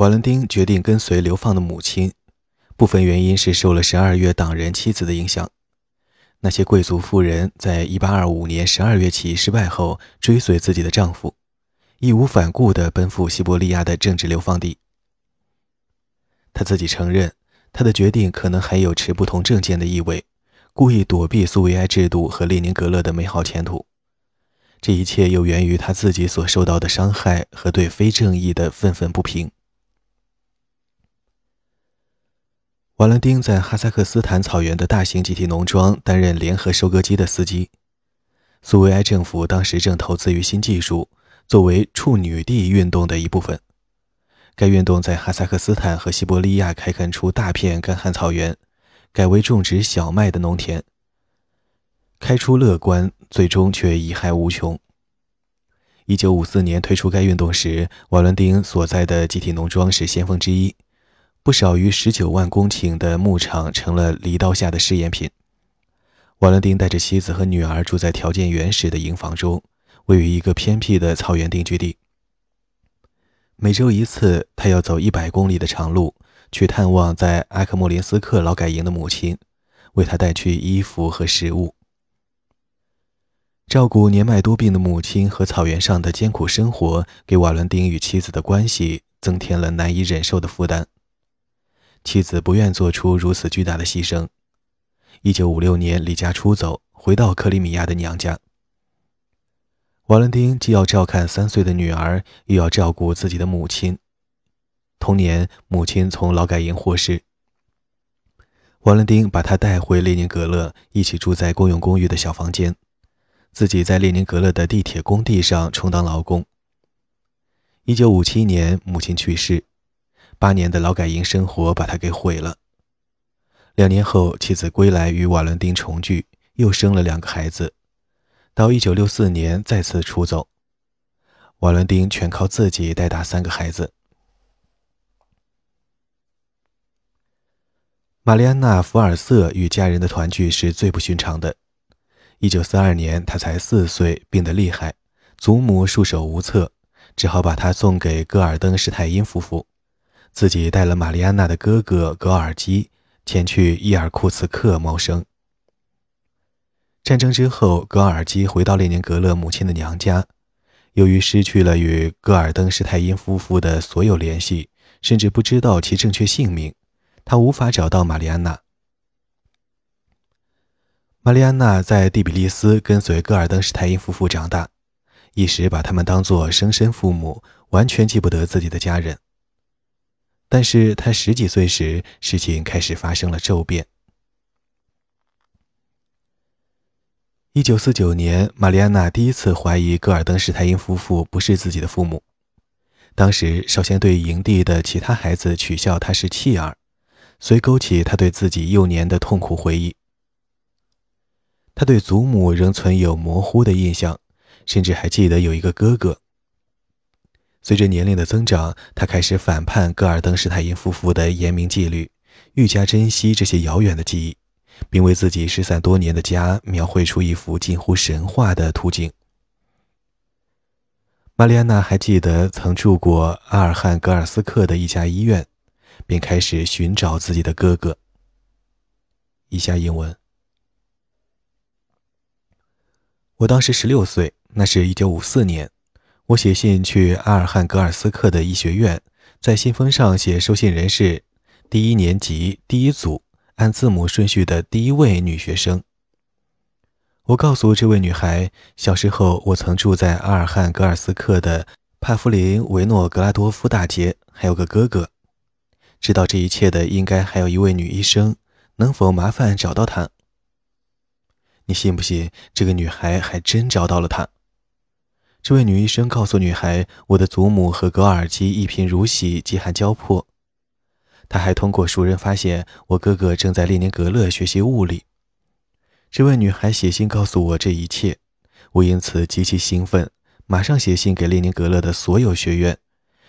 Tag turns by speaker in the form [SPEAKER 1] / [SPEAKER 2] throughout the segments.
[SPEAKER 1] 瓦伦丁决定跟随流放的母亲，部分原因是受了十二月党人妻子的影响。那些贵族妇人在1825年12月起义失败后，追随自己的丈夫，义无反顾地奔赴西伯利亚的政治流放地。他自己承认，他的决定可能还有持不同政见的意味，故意躲避苏维埃制度和列宁格勒的美好前途。这一切又源于他自己所受到的伤害和对非正义的愤愤不平。瓦伦丁在哈萨克斯坦草原的大型集体农庄担任联合收割机的司机。苏维埃政府当时正投资于新技术，作为处女地运动的一部分。该运动在哈萨克斯坦和西伯利亚开垦出大片干旱草原，改为种植小麦的农田。开出乐观，最终却贻害无穷。1954年推出该运动时，瓦伦丁所在的集体农庄是先锋之一。不少于十九万公顷的牧场成了犁刀下的试验品。瓦伦丁带着妻子和女儿住在条件原始的营房中，位于一个偏僻的草原定居地。每周一次，他要走一百公里的长路去探望在阿克莫林斯克劳改营的母亲，为她带去衣服和食物。照顾年迈多病的母亲和草原上的艰苦生活，给瓦伦丁与妻子的关系增添了难以忍受的负担。妻子不愿做出如此巨大的牺牲。一九五六年离家出走，回到克里米亚的娘家。瓦伦丁既要照看三岁的女儿，又要照顾自己的母亲。同年，母亲从劳改营获释。瓦伦丁把她带回列宁格勒，一起住在公用公寓的小房间，自己在列宁格勒的地铁工地上充当劳工。一九五七年，母亲去世。八年的劳改营生活把他给毁了。两年后，妻子归来与瓦伦丁重聚，又生了两个孩子。到一九六四年再次出走，瓦伦丁全靠自己带大三个孩子。玛丽安娜·福尔瑟与家人的团聚是最不寻常的。一九四二年，她才四岁，病得厉害，祖母束手无策，只好把她送给戈尔登施泰因夫妇。自己带了玛丽安娜的哥哥格尔基前去伊尔库茨克谋生。战争之后，格尔基回到列宁格勒母亲的娘家，由于失去了与戈尔登施泰因夫妇的所有联系，甚至不知道其正确姓名，他无法找到玛丽安娜。玛丽安娜在蒂比利斯跟随戈尔登施泰因夫妇长大，一时把他们当作生身父母，完全记不得自己的家人。但是他十几岁时，事情开始发生了骤变。一九四九年，玛丽安娜第一次怀疑戈尔登施泰因夫妇不是自己的父母。当时，少先队营地的其他孩子取笑他是弃儿，随勾起他对自己幼年的痛苦回忆。他对祖母仍存有模糊的印象，甚至还记得有一个哥哥。随着年龄的增长，他开始反叛戈尔登施泰因夫妇的严明纪律，愈加珍惜这些遥远的记忆，并为自己失散多年的家描绘出一幅近乎神话的图景。玛丽安娜还记得曾住过阿尔汉格尔斯克的一家医院，并开始寻找自己的哥哥。以下英文：我当时十六岁，那是一九五四年。我写信去阿尔汉格尔斯克的医学院，在信封上写收信人是第一年级第一组按字母顺序的第一位女学生。我告诉这位女孩，小时候我曾住在阿尔汉格尔斯克的帕夫林维诺格拉多夫大街，还有个哥哥。知道这一切的应该还有一位女医生，能否麻烦找到她？你信不信？这个女孩还真找到了她。这位女医生告诉女孩：“我的祖母和格尔基一贫如洗，饥寒交迫。”她还通过熟人发现，我哥哥正在列宁格勒学习物理。这位女孩写信告诉我这一切，我因此极其兴奋，马上写信给列宁格勒的所有学院，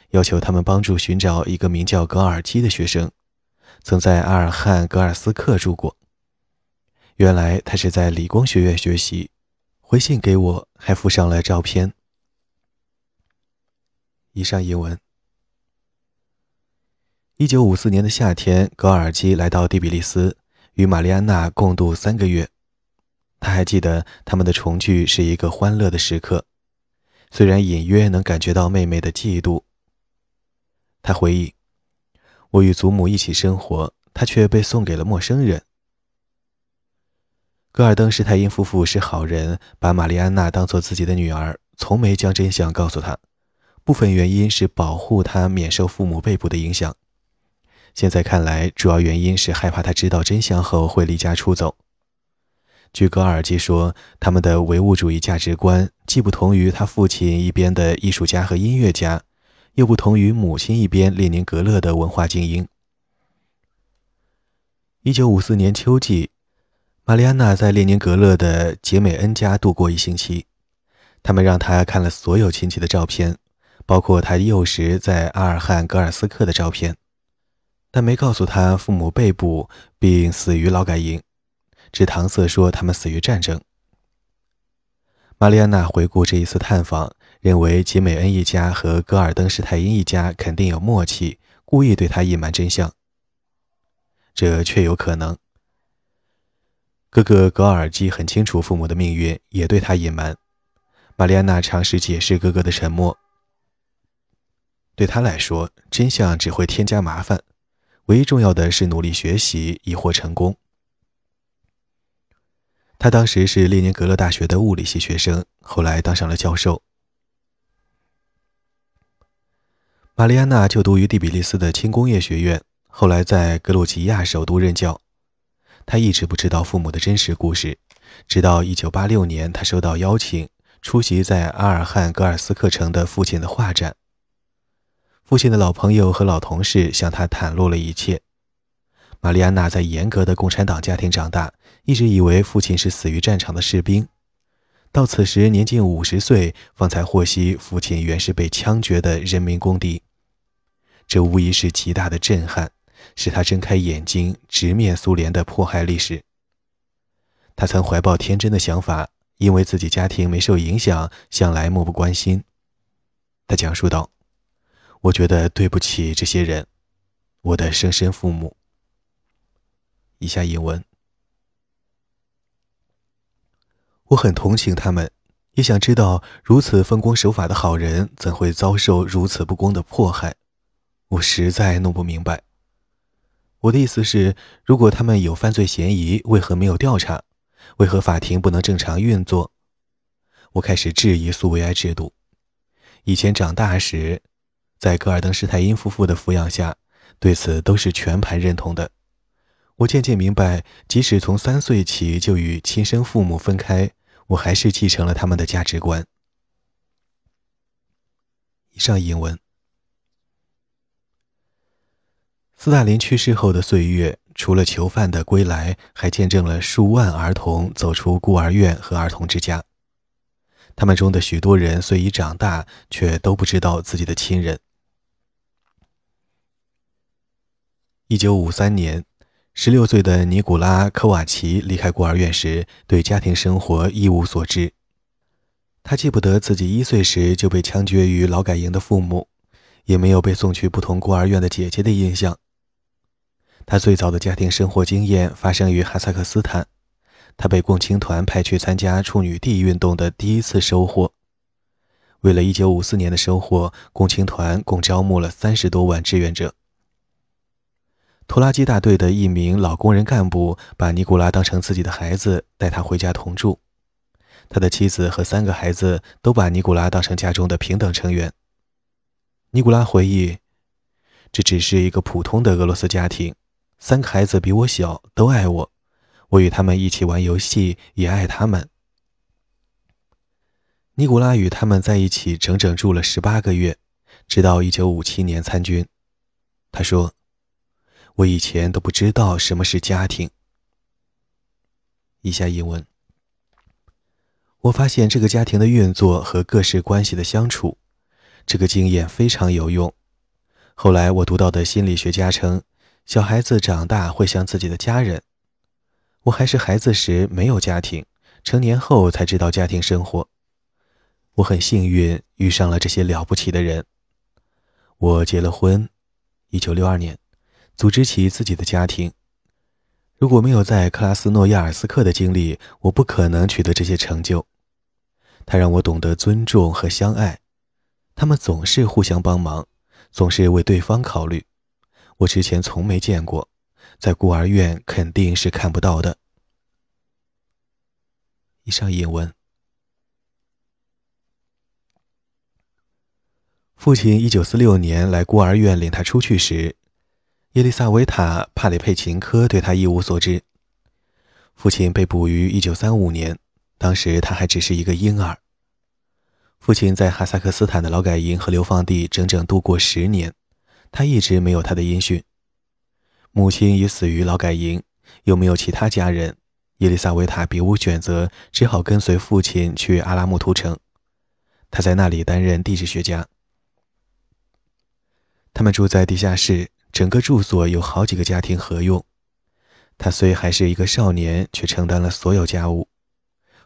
[SPEAKER 1] 要求他们帮助寻找一个名叫格尔基的学生，曾在阿尔汉格尔斯克住过。原来他是在理工学院学习。回信给我，还附上了照片。以上译文。一九五四年的夏天，格尔基来到第比利斯，与玛丽安娜共度三个月。他还记得他们的重聚是一个欢乐的时刻，虽然隐约能感觉到妹妹的嫉妒。他回忆：“我与祖母一起生活，她却被送给了陌生人。”戈尔登施泰因夫妇是好人，把玛丽安娜当做自己的女儿，从没将真相告诉她。部分原因是保护他免受父母被捕的影响。现在看来，主要原因是害怕他知道真相后会离家出走。据格尔基说，他们的唯物主义价值观既不同于他父亲一边的艺术家和音乐家，又不同于母亲一边列宁格勒的文化精英。一九五四年秋季，玛丽安娜在列宁格勒的杰美恩家度过一星期。他们让她看了所有亲戚的照片，包括他幼时在阿尔汉格尔斯克的照片。但没告诉他父母被捕并死于劳改营，只搪塞说他们死于战争。玛丽安娜回顾这一次探访，认为吉美恩一家和戈尔登施泰因一家肯定有默契，故意对他隐瞒真相。这确有可能。哥哥格尔基很清楚父母的命运，也对他隐瞒。玛丽安娜尝试解释哥哥的沉默，对他来说，真相只会添加麻烦。唯一重要的是努力学习，以获成功。他当时是列宁格勒大学的物理系学生，后来当上了教授。玛丽安娜就读于第比利斯的轻工业学院，后来在格鲁吉亚首都任教。她一直不知道父母的真实故事，直到1986年，她收到邀请出席在阿尔汉格尔斯克城的父亲的画展。父亲的老朋友和老同事向他袒露了一切。玛丽安娜在严格的共产党家庭长大，一直以为父亲是死于战场的士兵。到此时年近五十岁，方才获悉父亲原是被枪决的人民公敌。这无疑是极大的震撼，使他睁开眼睛，直面苏联的迫害历史。他曾怀抱天真的想法，因为自己家庭没受影响，向来漠不关心。他讲述道。我觉得对不起这些人，我的生身父母。以下引文：我很同情他们，也想知道如此奉公守法的好人怎会遭受如此不公的迫害。我实在弄不明白。我的意思是，如果他们有犯罪嫌疑，为何没有调查？为何法庭不能正常运作？我开始质疑苏维埃制度。以前长大时。在戈尔登施泰因夫妇的抚养下，对此都是全盘认同的。我渐渐明白，即使从三岁起就与亲生父母分开，我还是继承了他们的价值观。以上引文。斯大林去世后的岁月，除了囚犯的归来，还见证了数万儿童走出孤儿院和儿童之家。他们中的许多人虽已长大，却都不知道自己的亲人。一九五三年，十六岁的尼古拉科瓦奇离开孤儿院时，对家庭生活一无所知。他记不得自己一岁时就被枪决于劳改营的父母，也没有被送去不同孤儿院的姐姐的印象。他最早的家庭生活经验发生于哈萨克斯坦，他被共青团派去参加处女地运动的第一次收获。为了一九五四年的收获，共青团共招募了三十多万志愿者。拖拉机大队的一名老工人干部把尼古拉当成自己的孩子，带他回家同住。他的妻子和三个孩子都把尼古拉当成家中的平等成员。尼古拉回忆：“这只是一个普通的俄罗斯家庭，三个孩子比我小，都爱我，我与他们一起玩游戏，也爱他们。”尼古拉与他们在一起整整住了十八个月，直到一九五七年参军。他说。我以前都不知道什么是家庭。以下引文。我发现这个家庭的运作和各式关系的相处，这个经验非常有用。后来我读到的心理学家称，小孩子长大会像自己的家人。我还是孩子时没有家庭，成年后才知道家庭生活。我很幸运遇上了这些了不起的人。我结了婚，一九六二年。组织起自己的家庭。如果没有在克拉斯诺亚尔斯克的经历，我不可能取得这些成就。他让我懂得尊重和相爱，他们总是互相帮忙，总是为对方考虑。我之前从没见过，在孤儿院肯定是看不到的。以上引文。父亲一九四六年来孤儿院领他出去时，耶利萨维塔·帕里佩琴科对他一无所知。父亲被捕于一九三五年，当时他还只是一个婴儿。父亲在哈萨克斯坦的劳改营和流放地整整度过十年，他一直没有他的音讯。母亲已死于劳改营，又没有其他家人，伊利萨维塔别无选择，只好跟随父亲去阿拉木图城。他在那里担任地质学家。他们住在地下室，整个住所有好几个家庭合用。他虽还是一个少年，却承担了所有家务。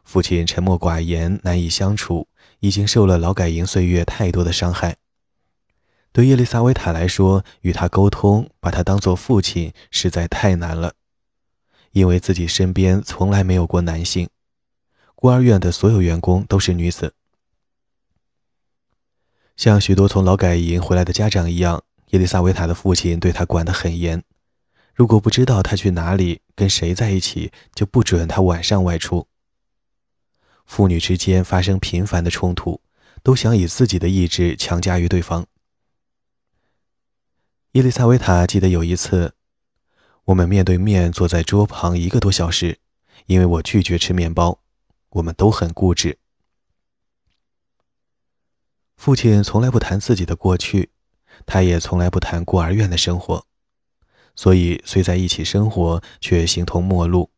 [SPEAKER 1] 父亲沉默寡言，难以相处，已经受了劳改营岁月太多的伤害。对叶丽萨维塔来说，与他沟通，把他当做父亲，实在太难了，因为自己身边从来没有过男性。孤儿院的所有员工都是女子。像许多从劳改营回来的家长一样，伊丽莎维塔的父亲对她管得很严。如果不知道她去哪里、跟谁在一起，就不准她晚上外出。父女之间发生频繁的冲突，都想以自己的意志强加于对方。伊丽莎维塔记得有一次，我们面对面坐在桌旁一个多小时，因为我拒绝吃面包，我们都很固执。父亲从来不谈自己的过去，他也从来不谈孤儿院的生活，所以虽在一起生活，却形同陌路。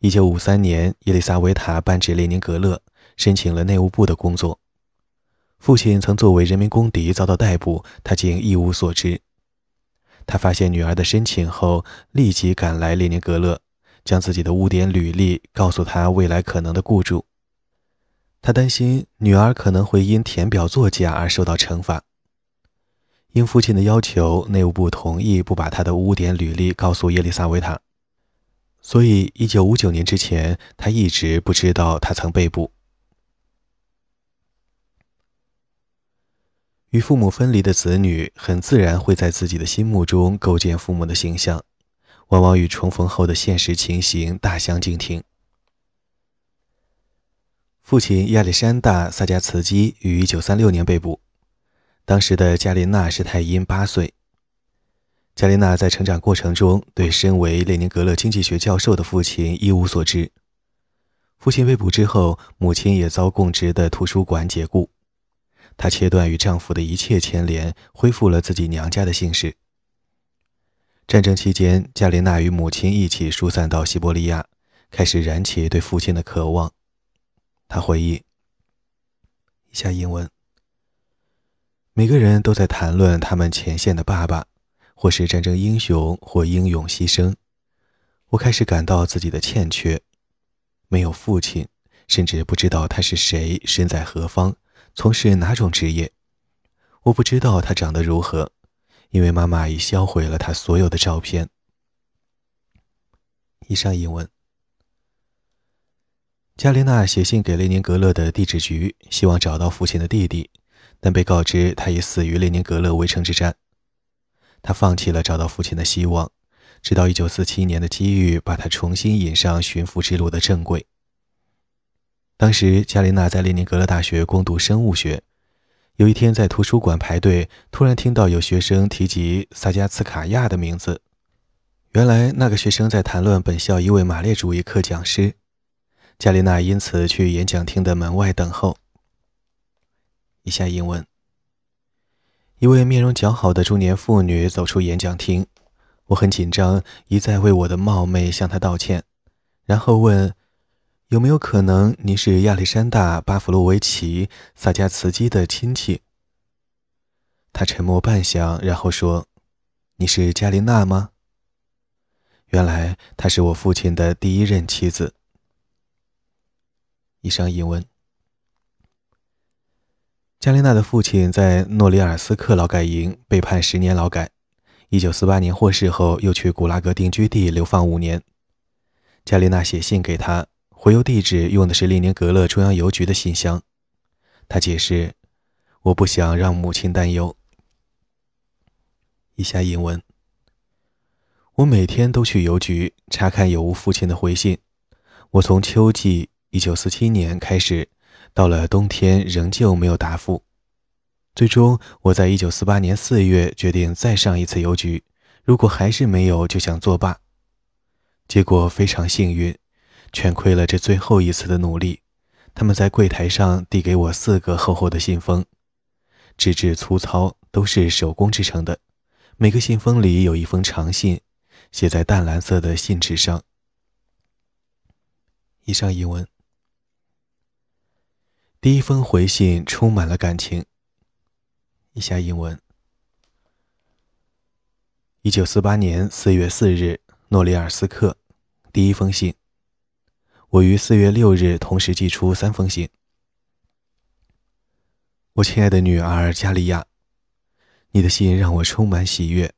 [SPEAKER 1] 一九五三年，伊丽莎维塔搬至列宁格勒，申请了内务部的工作。父亲曾作为人民公敌遭到逮捕，他竟一无所知。他发现女儿的申请后，立即赶来列宁格勒，将自己的污点履历告诉他未来可能的雇主。他担心女儿可能会因填表作假而受到惩罚。应父亲的要求，内务部同意不把他的污点履历告诉耶利萨维塔，所以1959年之前，他一直不知道他曾被捕。与父母分离的子女，很自然会在自己的心目中构建父母的形象，往往与重逢后的现实情形大相径庭。父亲亚历山大·萨加茨基于1936年被捕，当时的加琳娜是太因八岁。加琳娜在成长过程中对身为列宁格勒经济学教授的父亲一无所知。父亲被捕之后，母亲也遭供职的图书馆解雇，她切断与丈夫的一切牵连，恢复了自己娘家的姓氏。战争期间，加琳娜与母亲一起疏散到西伯利亚，开始燃起对父亲的渴望。他回忆：“以下英文。每个人都在谈论他们前线的爸爸，或是战争英雄，或英勇牺牲。我开始感到自己的欠缺，没有父亲，甚至不知道他是谁，身在何方，从事哪种职业。我不知道他长得如何，因为妈妈已销毁了他所有的照片。”以上英文。加琳娜写信给列宁格勒的地质局，希望找到父亲的弟弟，但被告知他已死于列宁格勒围城之战。他放弃了找到父亲的希望，直到1947年的机遇把他重新引上寻父之路的正轨。当时，加琳娜在列宁格勒大学攻读生物学，有一天在图书馆排队，突然听到有学生提及萨加茨卡亚的名字。原来，那个学生在谈论本校一位马列主义课讲师。加琳娜因此去演讲厅的门外等候。以下英文：一位面容姣好的中年妇女走出演讲厅，我很紧张，一再为我的冒昧向她道歉，然后问：“有没有可能您是亚历山大·巴甫洛维奇·萨加茨基的亲戚？”她沉默半晌，然后说：“你是加琳娜吗？”原来她是我父亲的第一任妻子。以上引文。加琳娜的父亲在诺里尔斯克劳改营被判十年劳改一九四八年获释后，又去古拉格定居地流放五年。加琳娜写信给他，回邮地址用的是列宁格勒中央邮局的信箱。他解释：“我不想让母亲担忧。”以下引文：我每天都去邮局查看有无父亲的回信。我从秋季一九四七年开始，到了冬天仍旧没有答复。最终，我在一九四八年四月决定再上一次邮局。如果还是没有，就想作罢。结果非常幸运，全亏了这最后一次的努力。他们在柜台上递给我四个厚厚的信封，纸质粗糙，都是手工制成的。每个信封里有一封长信，写在淡蓝色的信纸上。以上译文。第一封回信充满了感情。以下英文：一九四八年四月四日，诺里尔斯克，第一封信。我于四月六日同时寄出三封信。我亲爱的女儿加利亚，你的信让我充满喜悦。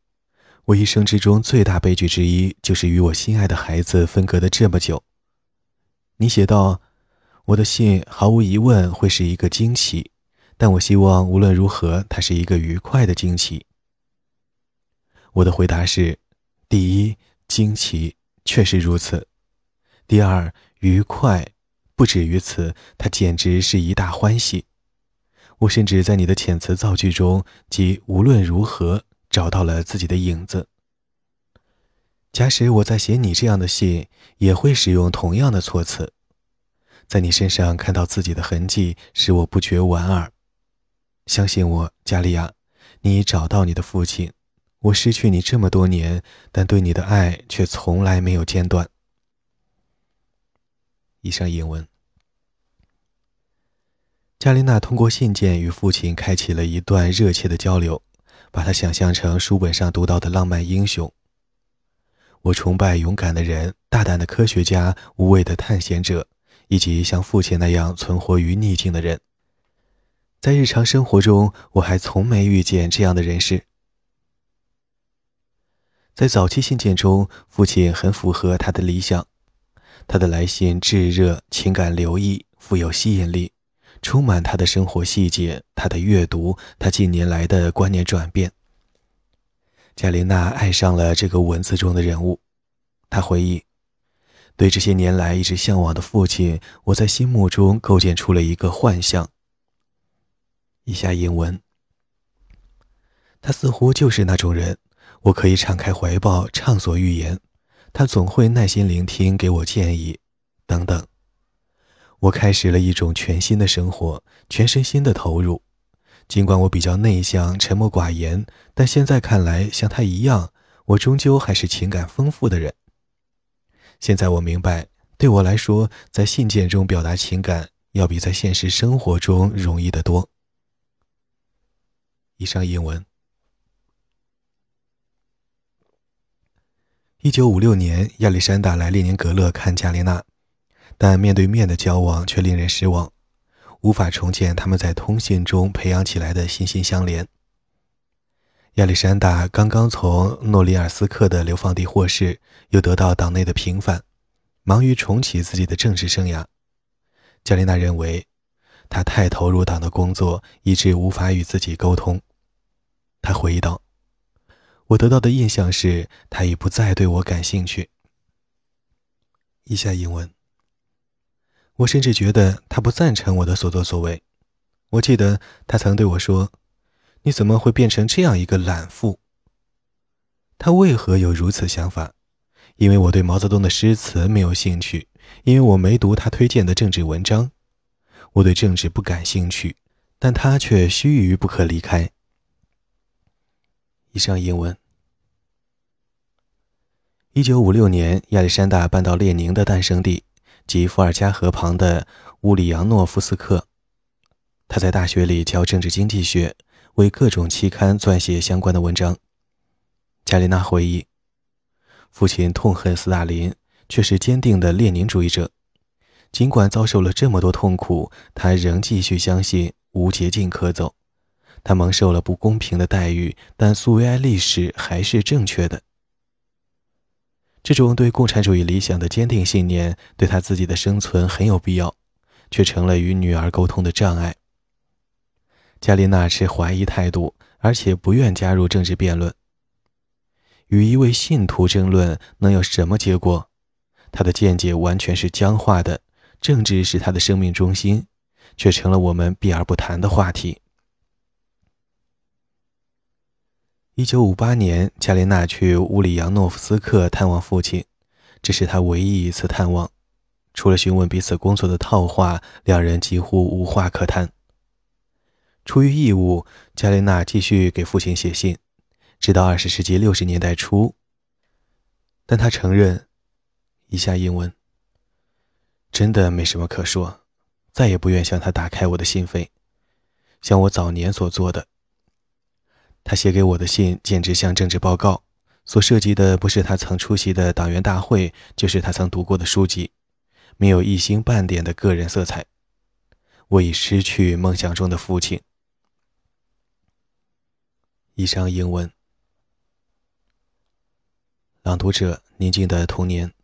[SPEAKER 1] 我一生之中最大悲剧之一，就是与我心爱的孩子分隔的这么久。你写道：“我的信毫无疑问会是一个惊喜。”但我希望无论如何，它是一个愉快的惊喜。我的回答是：第一，惊奇确实如此；第二，愉快不止于此，它简直是一大欢喜。我甚至在你的遣词造句中，即无论如何找到了自己的影子。假使我在写你这样的信，也会使用同样的措辞，在你身上看到自己的痕迹，使我不觉莞尔。相信我，加利亚，你已找到你的父亲。我失去你这么多年，但对你的爱却从来没有间断。以上引文。加琳娜通过信件与父亲开启了一段热切的交流，把他想象成书本上读到的浪漫英雄。我崇拜勇敢的人、大胆的科学家、无畏的探险者，以及像父亲那样存活于逆境的人。在日常生活中，我还从没遇见这样的人士。在早期信件中，父亲很符合他的理想。他的来信炙热，情感流溢，富有吸引力，充满他的生活细节、他的阅读、他近年来的观念转变。加琳娜爱上了这个文字中的人物。他回忆，对这些年来一直向往的父亲，我在心目中构建出了一个幻象。以下引文。他似乎就是那种人，我可以敞开怀抱，畅所欲言。他总会耐心聆听，给我建议，等等。我开始了一种全新的生活，全身心的投入。尽管我比较内向、沉默寡言，但现在看来，像他一样，我终究还是情感丰富的人。现在我明白，对我来说，在信件中表达情感，要比在现实生活中容易得多。以上英文。一九五六年，亚历山大来列宁格勒看加列娜，但面对面的交往却令人失望，无法重建他们在通信中培养起来的心心相连。亚历山大刚刚从诺里尔斯克的流放地获释，又得到党内的平反，忙于重启自己的政治生涯。加琳娜认为。他太投入党的工作，以致无法与自己沟通。他回忆道：“我得到的印象是，他已不再对我感兴趣。”以下英文。我甚至觉得他不赞成我的所作所为。我记得他曾对我说：“你怎么会变成这样一个懒妇？”他为何有如此想法？因为我对毛泽东的诗词没有兴趣，因为我没读他推荐的政治文章。我对政治不感兴趣，但他却须臾不可离开。以上英文。一九五六年，亚历山大搬到列宁的诞生地，即伏尔加河旁的乌里扬诺夫斯克。他在大学里教政治经济学，为各种期刊撰写相关的文章。加琳娜回忆，父亲痛恨斯大林，却是坚定的列宁主义者。尽管遭受了这么多痛苦，他仍继续相信无捷径可走。他蒙受了不公平的待遇，但苏维埃历史还是正确的。这种对共产主义理想的坚定信念，对他自己的生存很有必要，却成了与女儿沟通的障碍。加琳娜持怀疑态度，而且不愿加入政治辩论。与一位信徒争论能有什么结果？他的见解完全是僵化的，政治是他的生命中心，却成了我们避而不谈的话题。一九五八年，加琳娜去乌里扬诺夫斯克探望父亲，这是他唯一一次探望。除了询问彼此工作的套话，两人几乎无话可谈。出于义务，加琳娜继续给父亲写信，直到二十世纪六十年代初。但他承认，以下英文真的没什么可说，再也不愿向他打开我的心扉，像我早年所做的。他写给我的信简直像政治报告，所涉及的不是他曾出席的党员大会，就是他曾读过的书籍，没有一星半点的个人色彩。我已失去梦想中的父亲。以上英文。朗读者：宁静的童年。